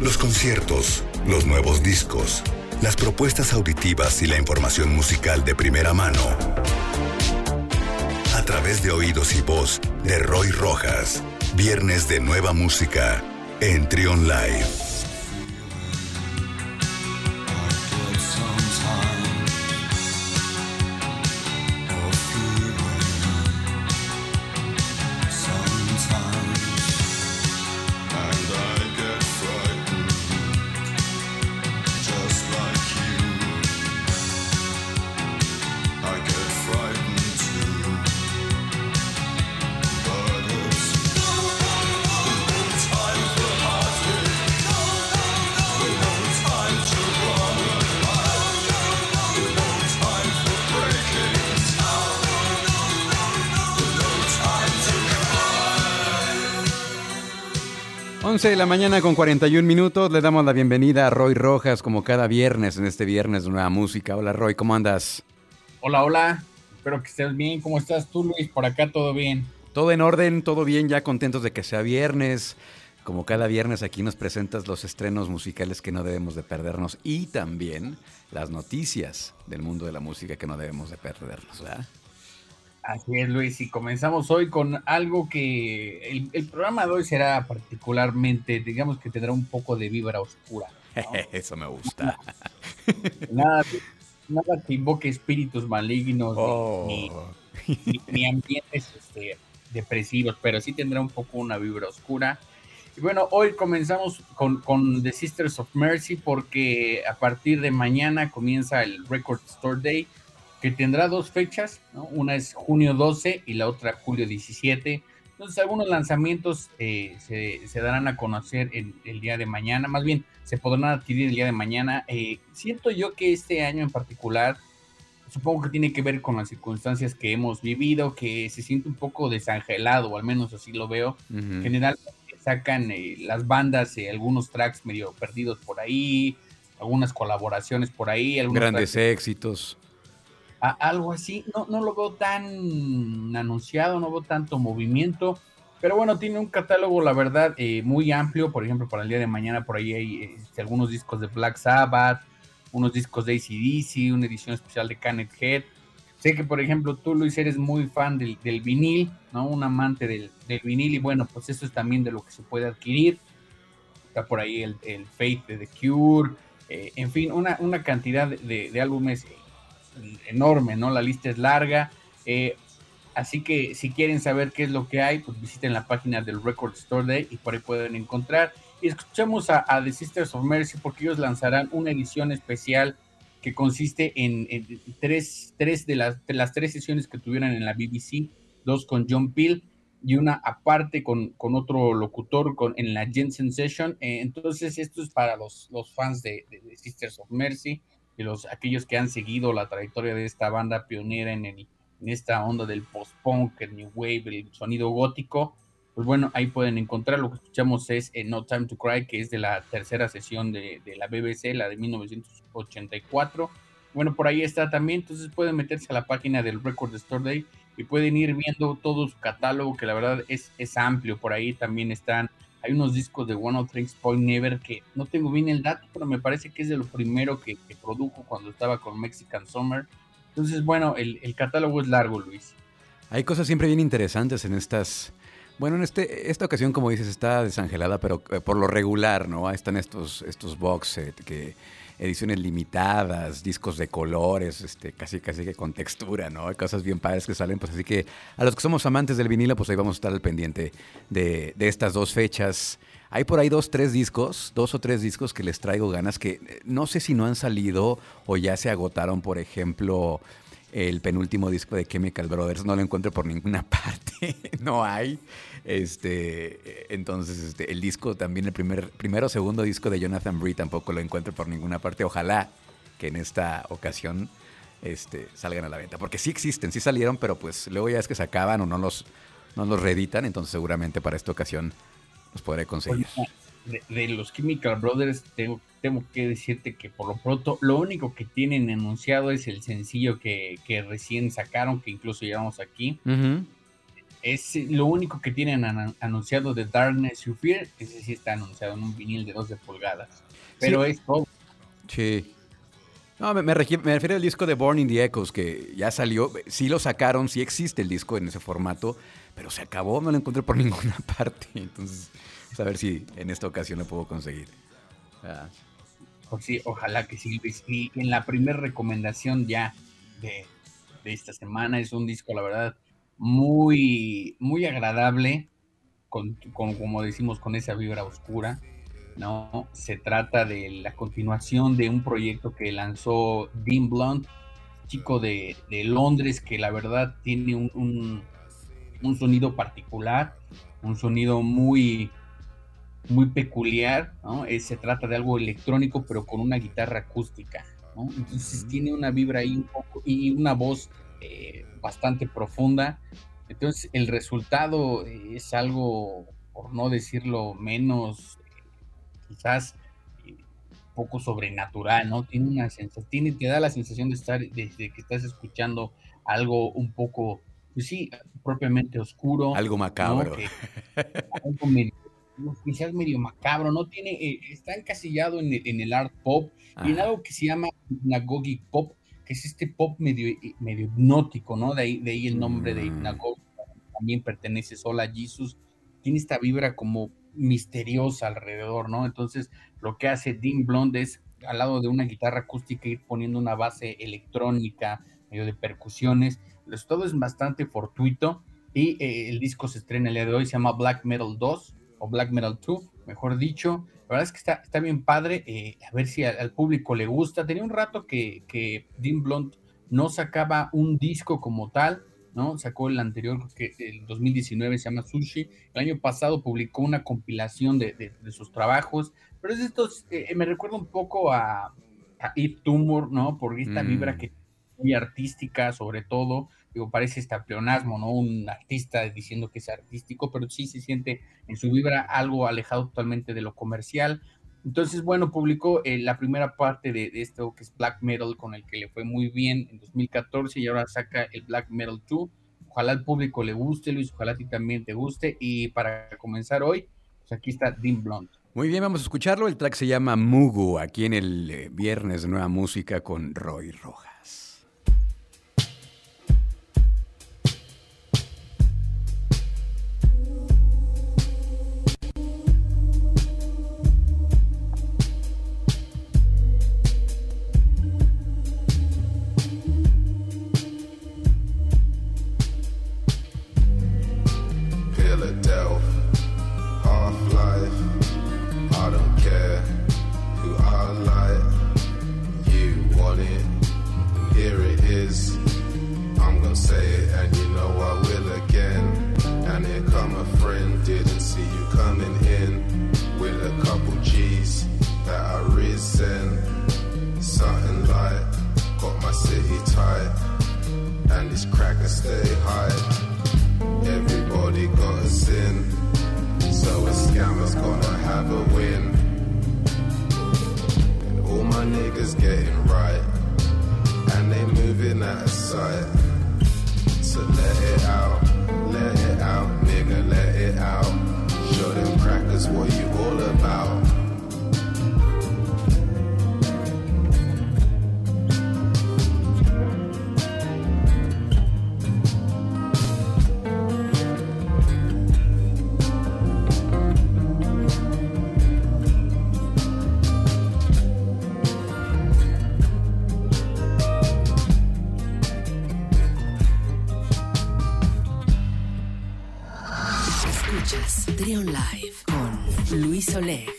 Los conciertos, los nuevos discos, las propuestas auditivas y la información musical de primera mano. A través de oídos y voz de Roy Rojas. Viernes de nueva música en Trion Live. 11 de la mañana con 41 minutos. Le damos la bienvenida a Roy Rojas, como cada viernes, en este viernes de Nueva Música. Hola Roy, ¿cómo andas? Hola, hola. Espero que estés bien. ¿Cómo estás tú, Luis? Por acá todo bien. Todo en orden, todo bien, ya contentos de que sea viernes. Como cada viernes aquí nos presentas los estrenos musicales que no debemos de perdernos y también las noticias del mundo de la música que no debemos de perdernos, ¿verdad? Así es, Luis, y comenzamos hoy con algo que el, programa de hoy será particularmente, digamos que tendrá un poco de vibra oscura. Eso me gusta. nada, nada que invoque espíritus malignos ni, oh. ambientes este, depresivos, pero sí tendrá un poco una vibra oscura. Y bueno, hoy comenzamos con, con, The Sisters of Mercy porque a partir de mañana comienza el Record Store Day que tendrá dos fechas, una es junio 12 y la otra julio 17. Entonces algunos lanzamientos eh, se, darán a conocer el, el, día de mañana, más bien se podrán adquirir el día de mañana. Eh, siento yo que este año en particular, supongo que tiene que ver con las circunstancias que hemos vivido, que se siente un poco desangelado, o al menos así lo veo. Generalmente sacan eh, las bandas algunos tracks medio perdidos por ahí, algunas colaboraciones por ahí. Algunos Grandes éxitos algo así. No, no lo veo tan anunciado, no veo tanto movimiento. Pero bueno, tiene un catálogo, la verdad, eh, muy amplio. Por ejemplo, para el día de mañana, por ahí hay este, algunos discos de Black Sabbath, unos discos de ACDC, una edición especial de Canet Head. Sé que, por ejemplo, tú, Luis, eres muy fan del, vinil, ¿no? Un amante del, vinil. Y bueno, pues eso es también de lo que se puede adquirir. Está por ahí el, el Fate de The Cure. Eh, en fin, una, una cantidad de, de álbumes enorme, ¿no? La lista es larga. Eh, así que si quieren saber qué es lo que hay, pues visiten la página del Record Store Day y por ahí pueden encontrar. Y escuchemos a, The Sisters of Mercy porque ellos lanzarán una edición especial que consiste en, tres, tres, de las, las tres sesiones que tuvieron en la BBC, dos con John Peel y una aparte con, con otro locutor con, en la Jensen Session. Eh, entonces esto es para los, los fans de, de Sisters of Mercy y los, aquellos que han seguido la trayectoria de esta banda pionera en, en esta onda del post-punk, el new wave, el sonido gótico, pues bueno, ahí pueden encontrar. Lo que escuchamos es eh, No Time to Cry, que es de la tercera sesión de, de, la BBC, la de 1984. Bueno, por ahí está también, entonces pueden meterse a la página del Record Store Day y pueden ir viendo todo su catálogo, que la verdad es, es amplio. Por ahí también están hay unos discos de One of Things Point Never que no tengo bien el dato, pero me parece que es de lo primero que, produjo cuando estaba con Mexican Summer. Entonces, bueno, el, catálogo es largo, Luis. Hay cosas siempre bien interesantes en estas. Bueno, en este, esta ocasión, como dices, está desangelada, pero eh, por lo regular, ¿no? Están estos, estos box set que ediciones limitadas, discos de colores, este, casi casi que con textura, ¿no? Hay cosas bien padres que salen, pues así que a los que somos amantes del vinilo, pues ahí vamos a estar al pendiente de, de estas dos fechas. Hay por ahí dos, tres discos, dos o tres discos que les traigo ganas que eh, no sé si no han salido o ya se agotaron, por ejemplo, el penúltimo disco de Chemical Brothers, no lo encuentro por ninguna parte, no hay. Este, entonces, este, el disco también, el primer, primero o segundo disco de Jonathan Bree tampoco lo encuentro por ninguna parte. Ojalá que en esta ocasión este, salgan a la venta. Porque sí existen, sí salieron, pero pues luego ya es que se acaban o no los, no los reeditan. Entonces seguramente para esta ocasión los podré conseguir. De, los Chemical Brothers tengo, tengo que decirte que por lo pronto lo único que tienen anunciado es el sencillo que, recién sacaron, que incluso llevamos aquí Es lo único que tienen anunciado de Darkness You Fear. Ese sí está anunciado en un vinil de 12 pulgadas. Pero es todo. Sí. No, me, refiero al disco de Born in the Echoes, que ya salió. Sí lo sacaron, sí existe el disco en ese formato, pero se acabó, no lo encontré por ninguna parte. Entonces, a ver si en esta ocasión lo puedo conseguir. Ah. Pues sí, ojalá que sí, Y en la primera recomendación ya de, esta semana es un disco, la verdad, muy, muy agradable, con, como decimos, con esa vibra oscura. ¿no? Se trata de la continuación de un proyecto que lanzó Dean Blunt, chico de, Londres que la verdad tiene un, sonido particular, un sonido muy, muy peculiar, ¿no? Eh, se trata de algo electrónico pero con una guitarra acústica, ¿no? Entonces tiene una vibra ahí un poco y una voz eh, bastante profunda. Entonces el resultado es algo, por no decirlo menos quizás eh, poco sobrenatural, ¿no? Tiene una sensación, tiene, te da la sensación de estar, de, que estás escuchando algo un poco, pues sí, propiamente oscuro. Algo macabro. algo medio, quizás medio macabro, ¿no? Tiene, eh, está encasillado en el, en el art pop y en algo que se llama Hypnagogic pop, que es este pop medio, eh, medio hipnótico, ¿no? De ahí, de ahí el nombre de mm. Hypnagogic, también pertenece sola a Jesus. Tiene esta vibra como misteriosa alrededor, ¿no? Entonces, lo que hace Dean Blonde es, al lado de una guitarra acústica, ir poniendo una base electrónica, medio de percusiones. Todo es bastante fortuito y eh, el disco se estrena el día de hoy, se llama Black Metal 2 o Black Metal 2, mejor dicho. La verdad es que está, está bien padre, eh, a ver si al, público le gusta. Tenía un rato que, que Dean Blonde no sacaba un disco como tal, ¿no? Sacó el anterior, que el 2019 se llama Sushi. El año pasado publicó una compilación de, sus trabajos, pero es estos, eh, me recuerda un poco a, a Tumor, ¿no? Por esta vibra mm. que muy artística, sobre todo, digo, parece este pleonasmo, ¿no? Un artista diciendo que es artístico, pero sí se siente en su vibra algo alejado totalmente de lo comercial. Entonces, bueno, publicó eh, la primera parte de, esto que es Black Metal, con el que le fue muy bien en 2014 y ahora saca el Black Metal 2. Ojalá al público le guste, Luis, ojalá a ti también te guste. Y para comenzar hoy, pues aquí está Dean Blunt. Muy bien, vamos a escucharlo. El track se llama Mugu, aquí en el eh, viernes de Nueva Música con Roy Roja. say it, and you know I will again. And here come a friend, didn't see you coming in with a couple G's that I resent. Something like got my city tight, and this cracker stay high. Everybody got a sin, so a scammer's gonna have a win. And all my niggas getting right, and they moving out of sight. So let it out, let it out, nigga, let it out. Show them crackers what you all about. Soler.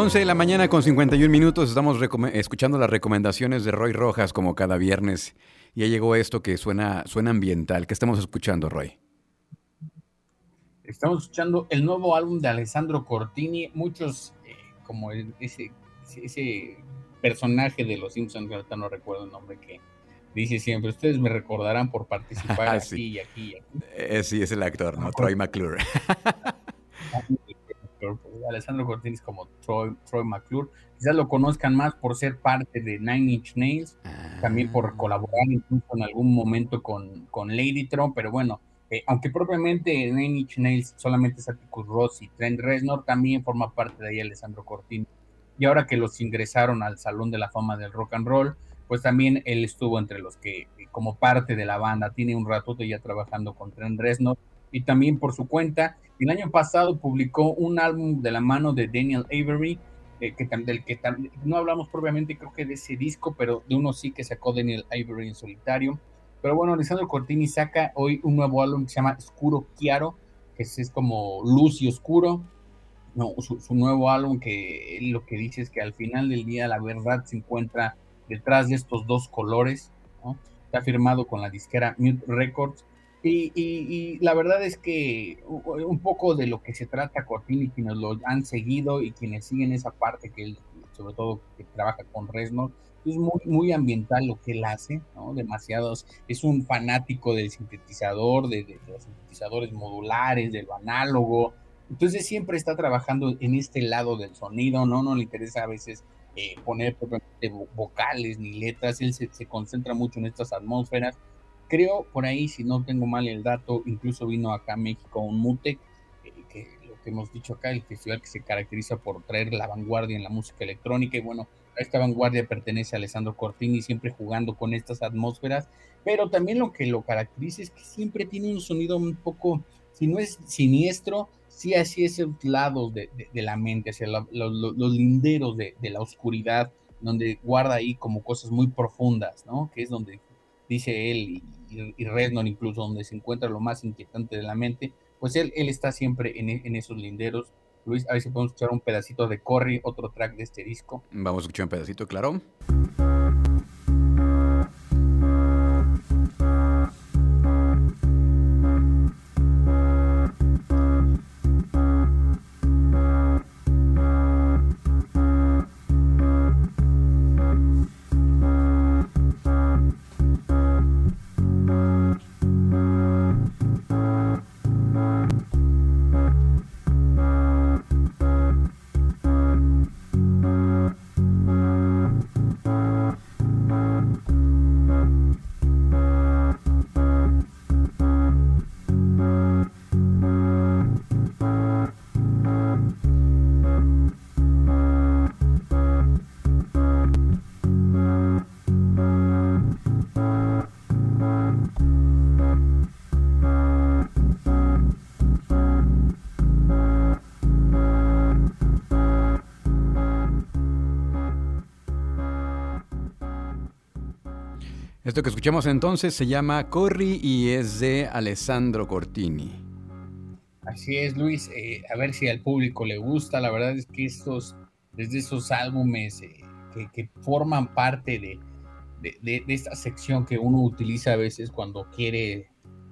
11 de la mañana con 51 minutos. Estamos escuchando las recomendaciones de Roy Rojas como cada viernes. Y ya llegó esto que suena, suena ambiental. ¿Qué estamos escuchando, Roy? Estamos escuchando el nuevo álbum de Alessandro Cortini. Muchos, eh, como ese, ese personaje de Los Simpsons, que ahorita no recuerdo el nombre, que dice siempre, ustedes me recordarán por participar aquí y aquí y aquí. Eh, sí, es el actor, ¿no? Troy McClure. Alessandro Cortini es como Troy, Troy McClure. Quizás lo conozcan más por ser parte de Nine Inch Nails, también por ah. colaborar incluso en algún momento con, con Lady Tron, pero bueno, eh, aunque propiamente Nine Inch Nails solamente es Atticus Ross y Trent Reznor, también forma parte de ahí Alessandro Cortini. Y ahora que los ingresaron al Salón de la Fama del Rock and Roll, pues también él estuvo entre los que, como parte de la banda, tiene un ratote ya trabajando con Trent Reznor y también por su cuenta. El año pasado publicó un álbum de la mano de Daniel Avery, eh, que, del que no hablamos propiamente creo que de ese disco, pero de uno sí que sacó Daniel Avery en solitario. Pero bueno, Alessandro Cortini saca hoy un nuevo álbum que se llama Oscuro Chiaro, que es, como luz y oscuro. Su, nuevo álbum que lo que dice es que al final del día la verdad se encuentra detrás de estos dos colores. Está firmado con la disquera Mute Records y, la verdad es que un poco de lo que se trata Cortini, quienes lo han seguido y quienes siguen esa parte que él, sobre todo que trabaja con Resno, es muy, muy ambiental lo que él hace, ¿no? Demasiados, es un fanático del sintetizador, de, los sintetizadores modulares, del análogo, entonces siempre está trabajando en este lado del sonido, ¿no? No le interesa a veces eh, poner vocales ni letras, él se concentra mucho en estas atmósferas Creo por ahí, si no tengo mal el dato, incluso vino acá a México un MUTEC, eh, que lo que hemos dicho acá, el festival que se caracteriza por traer la vanguardia en la música electrónica. Y bueno, a esta vanguardia pertenece a Alessandro Cortini, siempre jugando con estas atmósferas. Pero también lo que lo caracteriza es que siempre tiene un sonido un poco, si no es siniestro, sí así esos lados de, la mente, hacia los linderos de, de la oscuridad, donde guarda ahí como cosas muy profundas, ¿no? Que es donde dice él, y, y Rednon incluso, donde se encuentra lo más inquietante de la mente, pues él, él está siempre en, en esos linderos. Luis, a ver si podemos escuchar un pedacito de Corry, otro track de este disco. Vamos a escuchar un pedacito, claro. Esto que escuchamos entonces se llama Corri y es de Alessandro Cortini. Así es, Luis. Eh, a ver si al público le gusta. La verdad es que estos, desde esos álbumes eh, que, forman parte de, de, esta sección que uno utiliza a veces cuando quiere,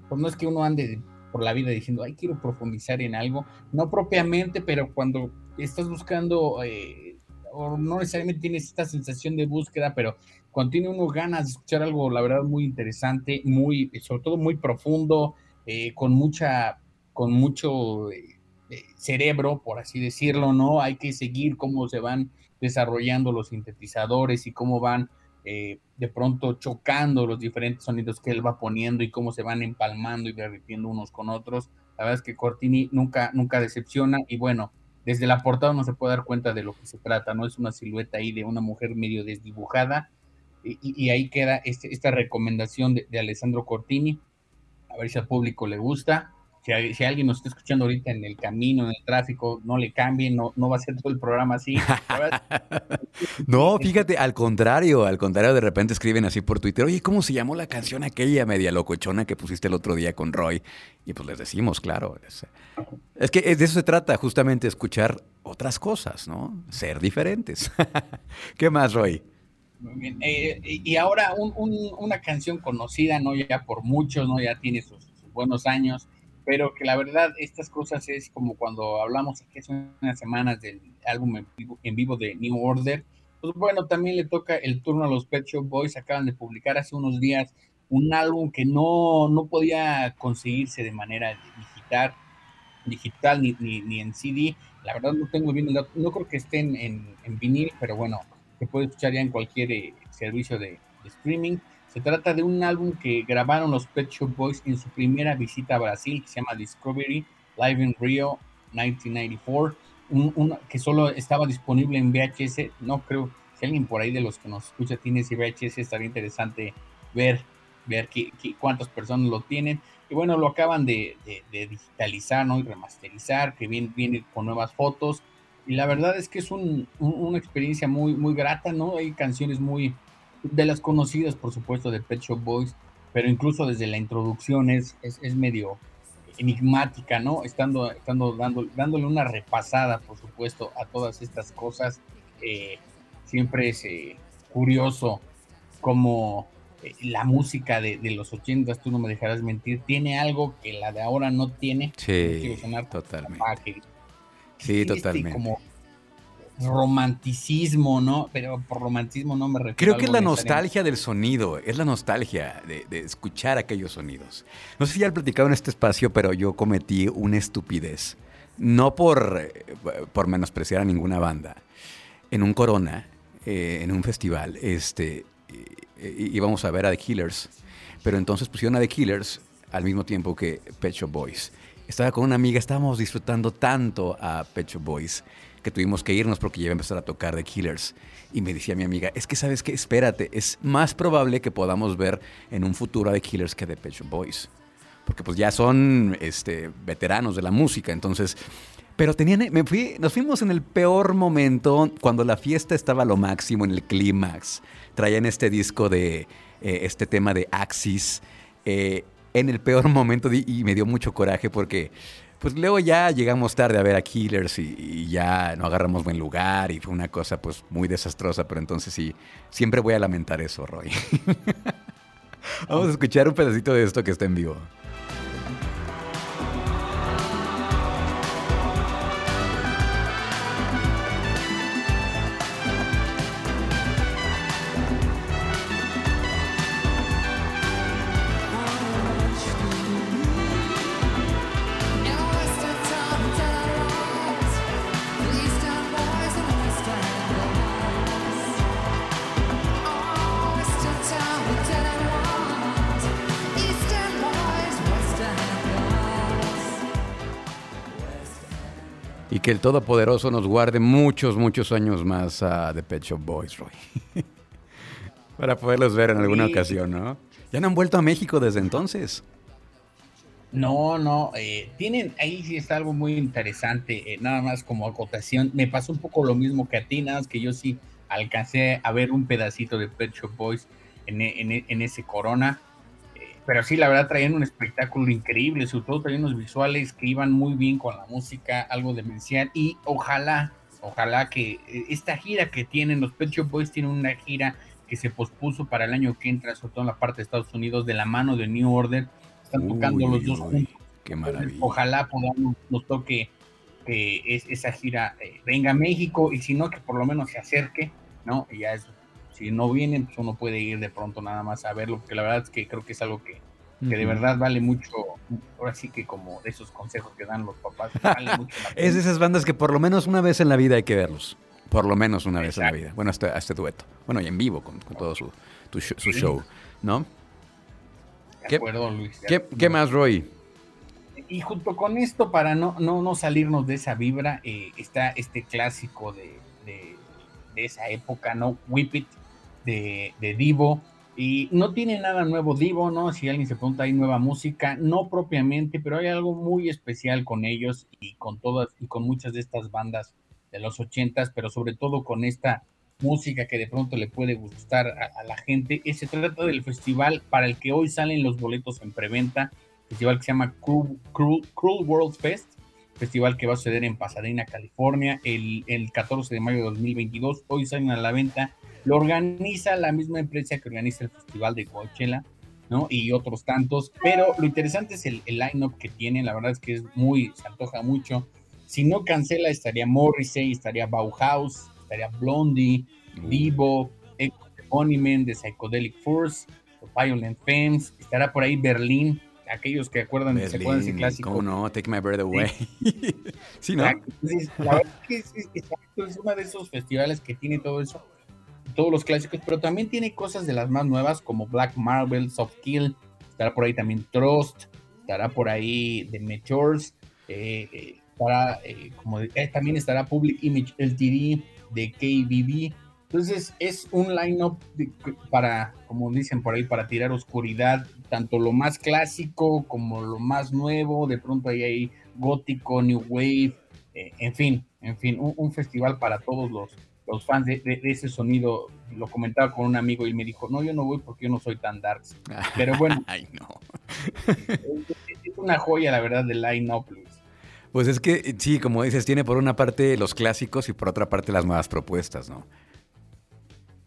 pues no es que uno ande por la vida diciendo, ay, quiero profundizar en algo, no propiamente, pero cuando estás buscando, eh, o no necesariamente tienes esta sensación de búsqueda, pero cuando tiene uno ganas de escuchar algo, la verdad, muy interesante, muy, sobre todo muy profundo, eh, con mucha, con mucho eh, eh, cerebro, por así decirlo, ¿no? Hay que seguir cómo se van desarrollando los sintetizadores y cómo van de pronto chocando los diferentes sonidos que él va poniendo y cómo se van empalmando y derritiendo unos con otros. La verdad es que Cortini nunca, nunca decepciona y bueno, desde la portada no se puede dar cuenta de lo que se trata, ¿no? Es una silueta ahí de una mujer medio desdibujada y, ahí queda este, esta recomendación de, Alessandro Cortini. A ver si al público le gusta. si, alguien nos está escuchando ahorita en el camino, en el tráfico, no le cambien, no, no va a ser todo el programa así. no, fíjate, al contrario, al contrario, de repente escriben así por Twitter, oye, ¿cómo se llamó la canción aquella media locochona que pusiste el otro día con Roy? Y pues les decimos, claro. Es, es que de eso se trata, justamente, escuchar otras cosas, ¿no? Ser diferentes. ¿Qué más, Roy? Muy bien. Eh, y ahora una canción conocida, ¿no? Ya por muchos, ¿no? Ya tiene sus buenos años pero que la verdad estas cosas es como cuando hablamos aquí hace unas semanas del álbum en vivo, de New Order, pues bueno, también le toca el turno a los Pet Shop Boys, acaban de publicar hace unos días un álbum que no, no podía conseguirse de manera digital, digital ni, ni, en CD, la verdad no tengo bien, no creo que estén en, en vinil, pero bueno, se puede escuchar ya en cualquier eh, servicio de streaming. Se trata de un álbum que grabaron los Pet Shop Boys en su primera visita a Brasil, que se llama Discovery Live in Rio 1994, un, que solo estaba disponible en VHS. No creo, si alguien por ahí de los que nos escucha tiene ese VHS, estaría interesante ver, ver cuántas personas lo tienen. Y bueno, lo acaban de, digitalizar ¿no? y remasterizar, que viene, viene con nuevas fotos. Y la verdad es que es una experiencia muy, muy grata, ¿no? Hay canciones muy, de las conocidas, por supuesto, de Pet Shop Boys, pero incluso desde la introducción es, es, medio enigmática, ¿no? Estando, estando dando, dándole una repasada, por supuesto, a todas estas cosas. Eh, siempre es eh, curioso cómo eh, la música de, los ochentas, tú no me dejarás mentir, tiene algo que la de ahora no tiene. Sí, totalmente. Sí, totalmente. Como romanticismo, ¿no? Pero por romanticismo no me refiero. Creo que es la nostalgia del sonido, es la nostalgia de, escuchar aquellos sonidos. No sé si ya he platicado en este espacio, pero yo cometí una estupidez. No por, eh, por menospreciar a ninguna banda. En un Corona, eh, en un festival, este, íbamos a ver a The Killers, pero entonces pusieron a The Killers al mismo tiempo que Pet Shop Boys. Estaba con una amiga, estábamos disfrutando tanto a Pet Shop Boys que tuvimos que irnos porque ya iba a empezar a tocar The Killers. Y me decía mi amiga, es que sabes qué, espérate, es más probable que podamos ver en un futuro a The Killers que a The Pet Boys. Porque pues ya son este, veteranos de la música, entonces... Pero tenían, me fui, nos fuimos en el peor momento, cuando la fiesta estaba lo máximo, en el clímax. Traían este disco de, eh, este tema de Axis, eh, en el peor momento y me dio mucho coraje porque pues luego ya llegamos tarde a ver a Killers y, ya no agarramos buen lugar y fue una cosa pues muy desastrosa, pero entonces sí, siempre voy a lamentar eso, Roy. Vamos a escuchar un pedacito de esto que está en vivo. Que el Todopoderoso nos guarde muchos, muchos años más a The Pet Shop Boys, Roy. Para poderlos ver en alguna ocasión, ¿no? Ya no han vuelto a México desde entonces. No, no, eh, tienen, ahí sí está algo muy interesante, eh, nada más como acotación, me pasó un poco lo mismo que a ti, nada más que yo sí alcancé a ver un pedacito de Pet Shop Boys en, en ese Corona, pero sí, la verdad traían un espectáculo increíble, sobre todo traían unos visuales que iban muy bien con la música, algo demencial, y ojalá, ojalá que eh, esta gira que tienen, los Pet Shop Boys tienen una gira que se pospuso para el año que entra, sobre todo en la parte de Estados Unidos, de la mano de New Order, están tocando los dos juntos. Qué maravilla. Ojalá podamos, nos toque que esa gira eh, venga a México, y si no, que por lo menos se acerque, ¿no? Y ya eso si no vienen, pues uno puede ir de pronto nada más a verlo, porque la verdad es que creo que es algo que, de verdad vale mucho, ahora sí que como de esos consejos que dan los papás, vale mucho Es de esas bandas que por lo menos una vez en la vida hay que verlos, por lo menos una vez en la vida, bueno, hasta este dueto, bueno, y en vivo con, todo su, su show, ¿no? De acuerdo, Luis. ¿qué, más, Roy? Y junto con esto, para no, no, no salirnos de esa vibra, eh, está este clásico de, de, de, esa época, ¿no? Whip It, de, Divo. Y no tiene nada nuevo Divo, ¿no? Si alguien se pregunta, hay nueva música, no propiamente, pero hay algo muy especial con ellos y con todas y con muchas de estas bandas de los ochentas, pero sobre todo con esta música que de pronto le puede gustar a, la gente. Se trata del festival para el que hoy salen los boletos en preventa, festival que se llama Cruel, Cruel, World Fest, festival que va a suceder en Pasadena, California, el, el 14 de mayo de 2022. Hoy salen a la venta. Lo organiza la misma empresa que organiza el festival de Coachella, ¿no? Y otros tantos. Pero lo interesante es el, el line-up que tienen. La verdad es que es muy, se antoja mucho. Si no cancela, estaría Morrissey, estaría Bauhaus, estaría Blondie, Divo, Echo de The Psychedelic Force, Violent Femmes, estará por ahí Berlín, aquellos que acuerdan, Berlín, se acuerdan ese clásico. ¿Cómo no? Take My Breath Away. Sí, ¿no? la verdad es que es, es, uno de esos festivales que tiene todo eso, todos los clásicos, pero también tiene cosas de las más nuevas como Black Marble, Soft Kill, estará por ahí también Trust, estará por ahí The Meteors, eh, eh, estará, eh, también estará Public Image LTD de KBB, entonces es un line-up para, como dicen por ahí, para tirar oscuridad, tanto lo más clásico como lo más nuevo, de pronto ahí hay gótico, new wave, en fin, en fin, un, festival para todos los, los fans de, ese sonido. Lo comentaba con un amigo y me dijo, no, yo no voy porque yo no soy tan darks. Pero bueno, Ay, no. es, una joya, la verdad, del line-up, Pues es que sí, como dices, tiene por una parte los clásicos y por otra parte las nuevas propuestas, ¿no?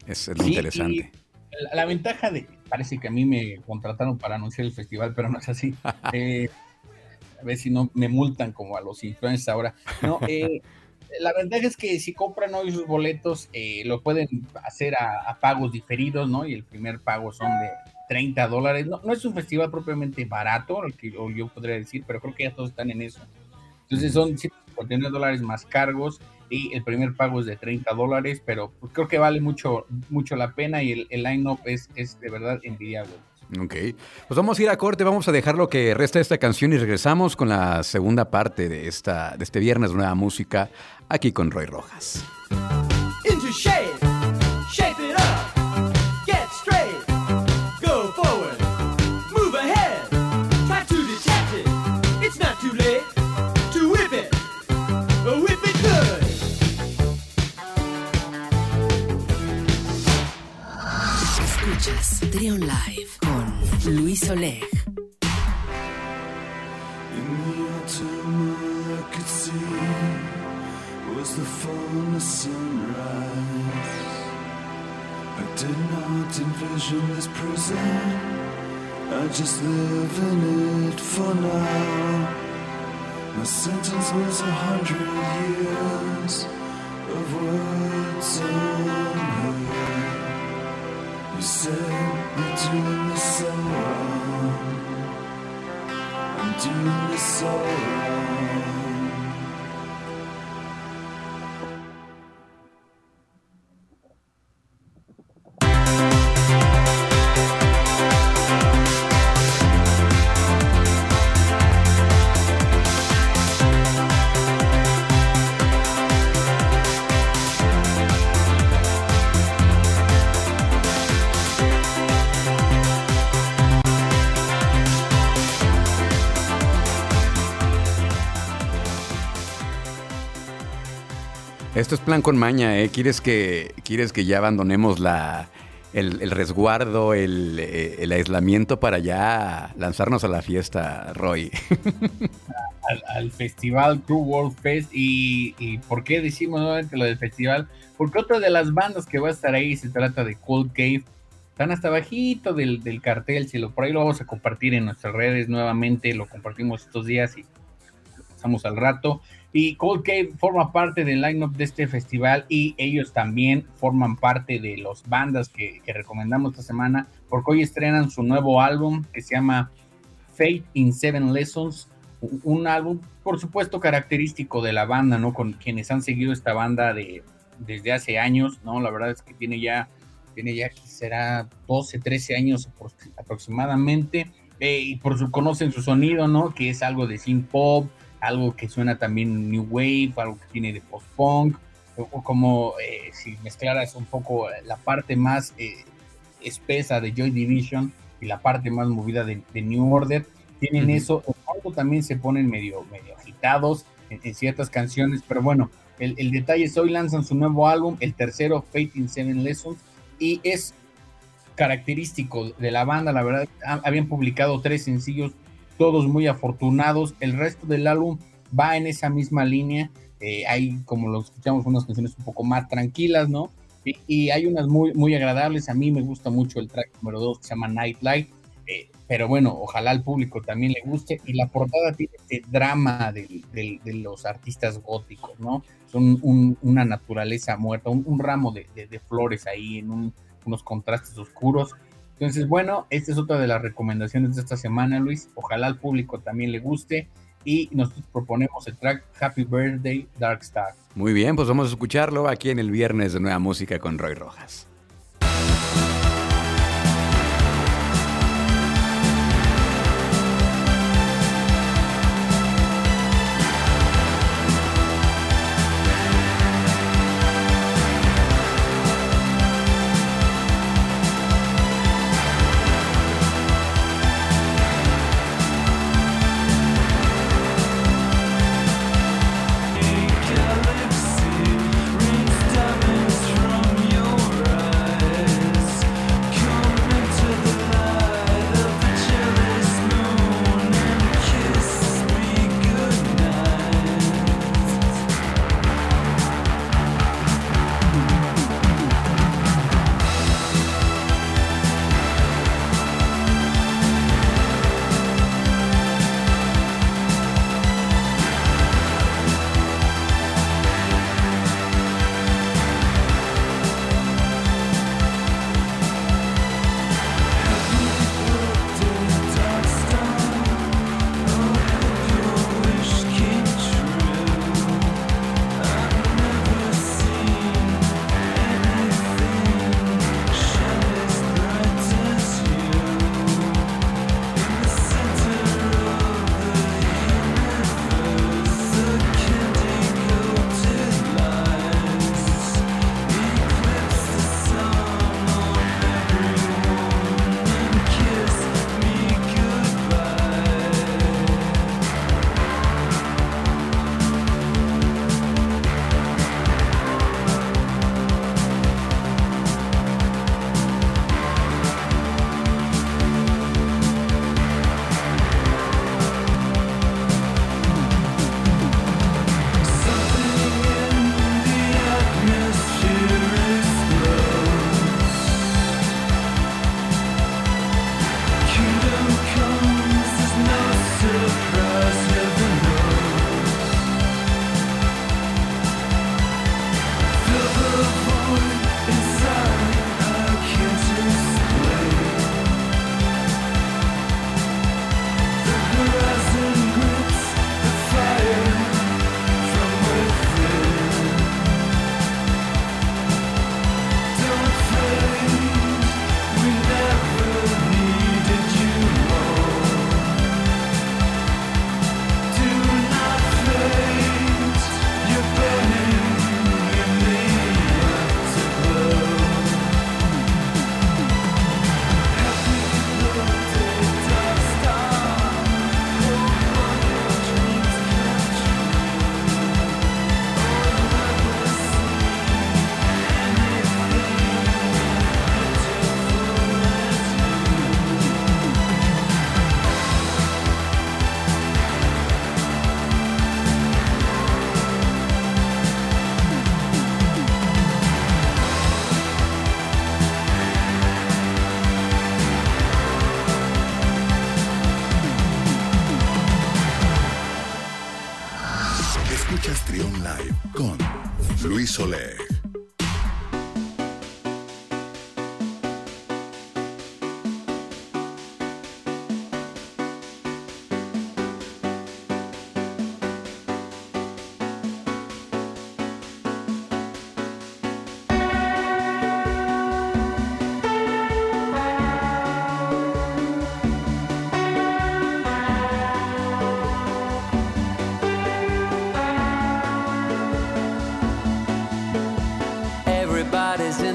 Es, lo interesante. La, ventaja de, parece que a mí me contrataron para anunciar el festival, pero no es así. Eh, a ver si no me multan como a los influencers ahora. No, eh, la ventaja es que si compran hoy sus boletos, eh, lo pueden hacer a, pagos diferidos, ¿no? Y el primer pago son de 30 dólares. No, es un festival propiamente barato, el que yo podría decir, pero creo que ya todos están en eso. Entonces son 149 dólares más cargos y el primer pago es de 30 dólares, pero creo que vale mucho, mucho la pena y el, el line-up es, es de verdad envidiable. Ok, pues vamos a ir a corte, vamos a dejar lo que resta de esta canción y regresamos con la segunda parte de, esta, de este viernes Nueva Música aquí con Roy Rojas. Trion Live Luis Oleg. was the fullness sunrise. I did not envision this prison. I just live in it for now. My sentence was a hundred years of words unheard. You said you're doing this wrong. I'm doing this so wrong. Es plan con maña, ¿eh? ¿Quieres que, quieres que ya abandonemos la, el, resguardo, eh, el, aislamiento para ya lanzarnos a la fiesta, Roy? al, festival True World Fest. Y, por qué decimos nuevamente lo del festival? Porque otra de las bandas que va a estar ahí se trata de Cold Cave. Están hasta bajito del, cartel. Si por ahí lo vamos a compartir en nuestras redes nuevamente. Lo compartimos estos días y pasamos al rato. Y Cold Cave forma parte del lineup de este festival y ellos también forman parte de las bandas que, recomendamos esta semana porque hoy estrenan su nuevo álbum que se llama Fate in Seven Lessons. Un álbum, por supuesto, característico de la banda, ¿no? Con quienes han seguido esta banda de, desde hace años, ¿no? La verdad es que tiene ya, tiene ya, será 12, 13 años aproximadamente. Eh, y por su, conocen su sonido, ¿no? Que es algo de synth pop, algo que suena también new wave, algo que tiene de post-punk, o, como eh, si mezclaras un poco la parte más eh, espesa de Joy Division y la parte más movida de, New Order. Tienen eso, algo también se ponen medio, medio agitados en, ciertas canciones, pero bueno, el, el, detalle es hoy lanzan su nuevo álbum, el tercero, Fate in Seven Lessons, y es característico de la banda, la verdad, habían publicado tres sencillos, todos muy afortunados, el resto del álbum va en esa misma línea, eh, hay, como lo escuchamos, unas canciones un poco más tranquilas, ¿no? Y, hay unas muy, muy agradables. A mí me gusta mucho el track número 2 que se llama Nightlight. Eh, pero bueno, ojalá al público también le guste. Y la portada tiene este drama de, los artistas góticos, ¿no? Son una naturaleza muerta, un, ramo de, flores ahí en unos contrastes oscuros. Entonces, bueno, esta es otra de las recomendaciones de esta semana, Luis. Ojalá al público también le guste y nosotros proponemos el track Happy Birthday Dark Star. Muy bien, pues vamos a escucharlo aquí en el viernes de Nueva Música con Roy Rojas.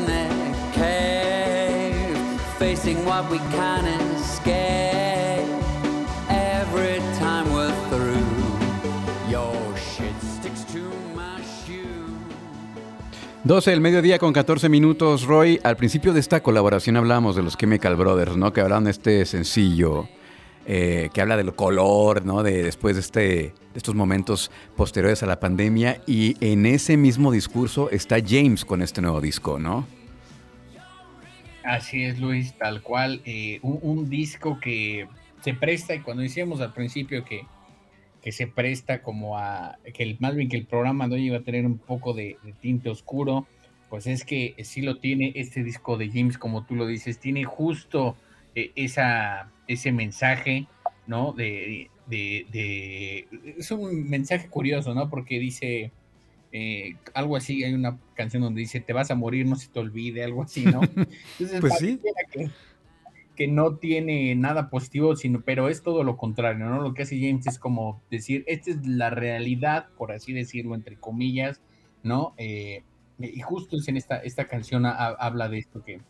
in facing what we escape. 12 del mediodía con 14 minutos, Roy. Al principio de esta colaboración hablamos de los Chemical Brothers, ¿no? Que hablan este sencillo eh, que habla del color, ¿no? De después de, este, de estos momentos posteriores a la pandemia. Y en ese mismo discurso está James con este nuevo disco, ¿no? Así es, Luis, tal cual. eh, un, disco que se presta, y cuando decíamos al principio que, que se presta como a, que el, más bien que el programa de hoy iba a tener un poco de, de tinte oscuro, pues es que sí lo tiene este disco de James, como tú lo dices, tiene justo eh, esa, ese mensaje, ¿no? De, de, de- es un mensaje curioso, ¿no? Porque dice eh, algo así, hay una canción donde dice, te vas a morir, no se te olvide, algo así, ¿no? Entonces, Pues sí. que, que no tiene nada positivo, sino, pero es todo lo contrario, ¿no? Lo que hace James es como decir, esta es la realidad, por así decirlo, entre comillas, ¿no? Eh, y justo es en esta, esta canción ha- habla de esto que,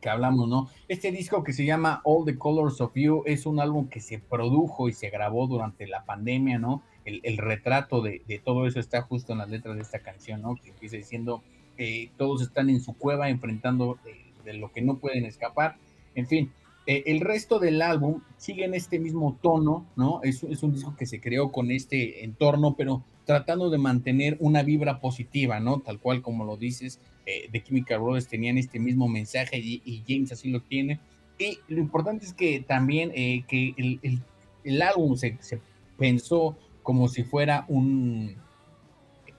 que hablamos, ¿no? Este disco que se llama All the Colors of You es un álbum que se produjo y se grabó durante la pandemia, ¿no? El, el retrato de, de todo eso está justo en las letras de esta canción, ¿no? Que empieza diciendo, eh, todos están en su cueva enfrentando eh, de lo que no pueden escapar. En fin, eh, el resto del álbum sigue en este mismo tono, ¿no? Es, es un disco que se creó con este entorno, pero tratando de mantener una vibra positiva, ¿no? Tal cual como lo dices, eh, The Chemical Brothers tenían este mismo mensaje y, y James así lo tiene. Y lo importante es que también eh, que el, el- el álbum se, se pensó como si fuera un,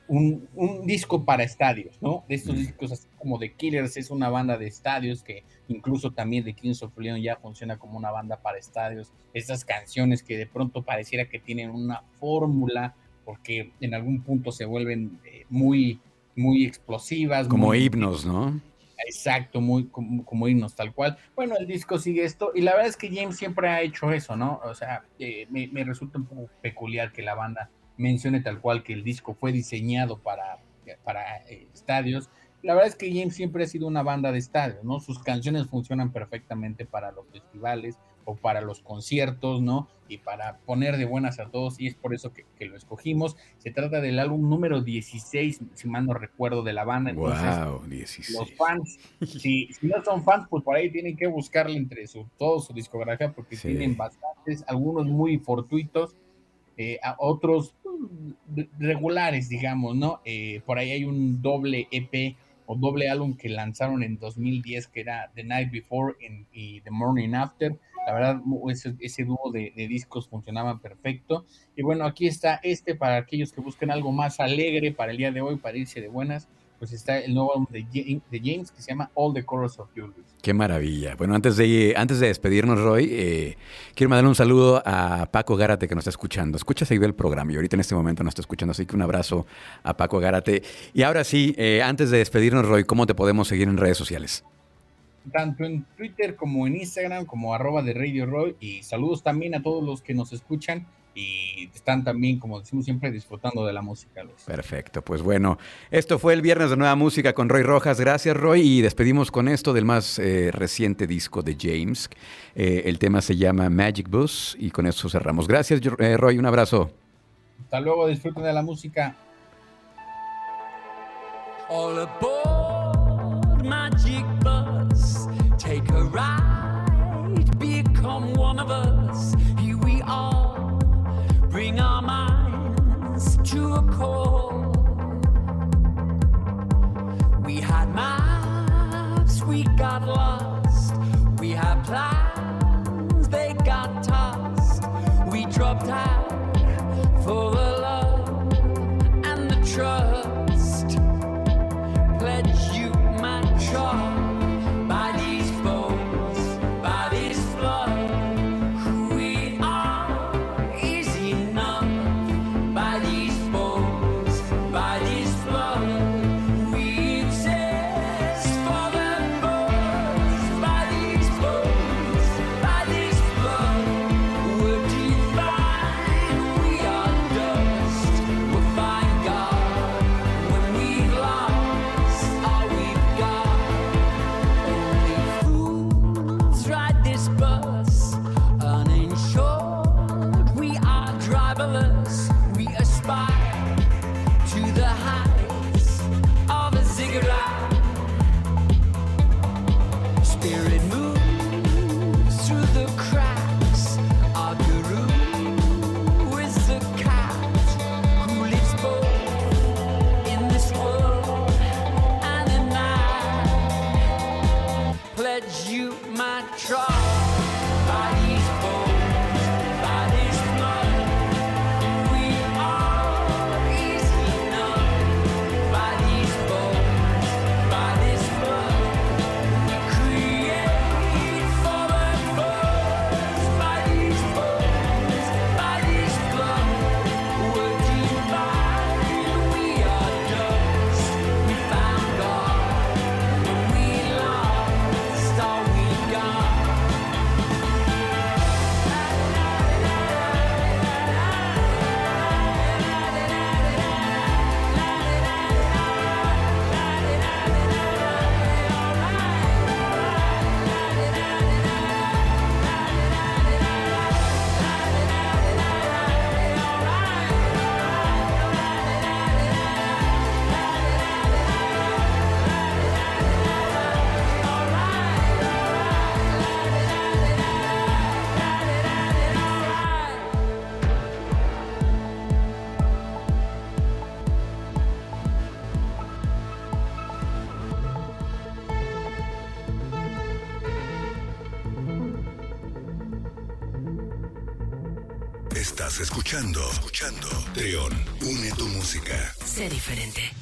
un, un disco para estadios, ¿no? De estos Mm. discos así como The Killers es una banda de estadios que incluso también The Kings of Leon ya funciona como una banda para estadios. Estas canciones que de pronto pareciera que tienen una fórmula porque en algún punto se vuelven eh, muy, muy explosivas. Como muy- himnos, ¿no? Exacto, muy como, como himnos tal cual. Bueno, el disco sigue esto y la verdad es que James siempre ha hecho eso, ¿no? O sea, eh, me, me resulta un poco peculiar que la banda mencione tal cual que el disco fue diseñado para, para eh, estadios. La verdad es que James siempre ha sido una banda de estadios, ¿no? Sus canciones funcionan perfectamente para los festivales o para los conciertos, ¿no? Y para poner de buenas a todos y es por eso que, que lo escogimos. Se trata del álbum número 16, si mal no recuerdo, de la banda. Entonces, Wow, 16. los fans, si, si no son fans, pues por ahí tienen que buscarle entre su, todo su discografía porque Sí. tienen bastantes, algunos muy fortuitos, eh, a otros mm, re- regulares, digamos, ¿no? Eh, por ahí hay un doble EP doble álbum que lanzaron en 2010 que era The Night Before and- y The Morning After. La verdad, ese, dúo de, discos funcionaban perfecto. Y bueno, aquí está este para aquellos que buscan algo más alegre para el día de hoy, para irse de buenas pues está el nuevo álbum de, Ja- de James que se llama All the Colors of You. Luis. Qué maravilla. Bueno, antes de, antes de despedirnos, Roy, eh, quiero mandarle un saludo a Paco Gárate que nos está escuchando. Escucha seguido el programa y ahorita en este momento nos está escuchando, así que un abrazo a Paco Gárate. Y ahora sí, eh, antes de despedirnos, Roy, ¿cómo te podemos seguir en redes sociales? Tanto en Twitter como en Instagram, como arroba de Radio Roy. Y saludos también a todos los que nos escuchan y están también, como decimos siempre, disfrutando de la música. Luis. Perfecto, pues bueno, esto fue el viernes de Nueva Música con Roy Rojas. Gracias, Roy. Y despedimos con esto del más eh, reciente disco de James. Eh, el tema se llama Magic Bus y con eso cerramos. Gracias, eh, Roy. Un abrazo. Hasta luego, disfruten de la música. All aboard música. Sé diferente.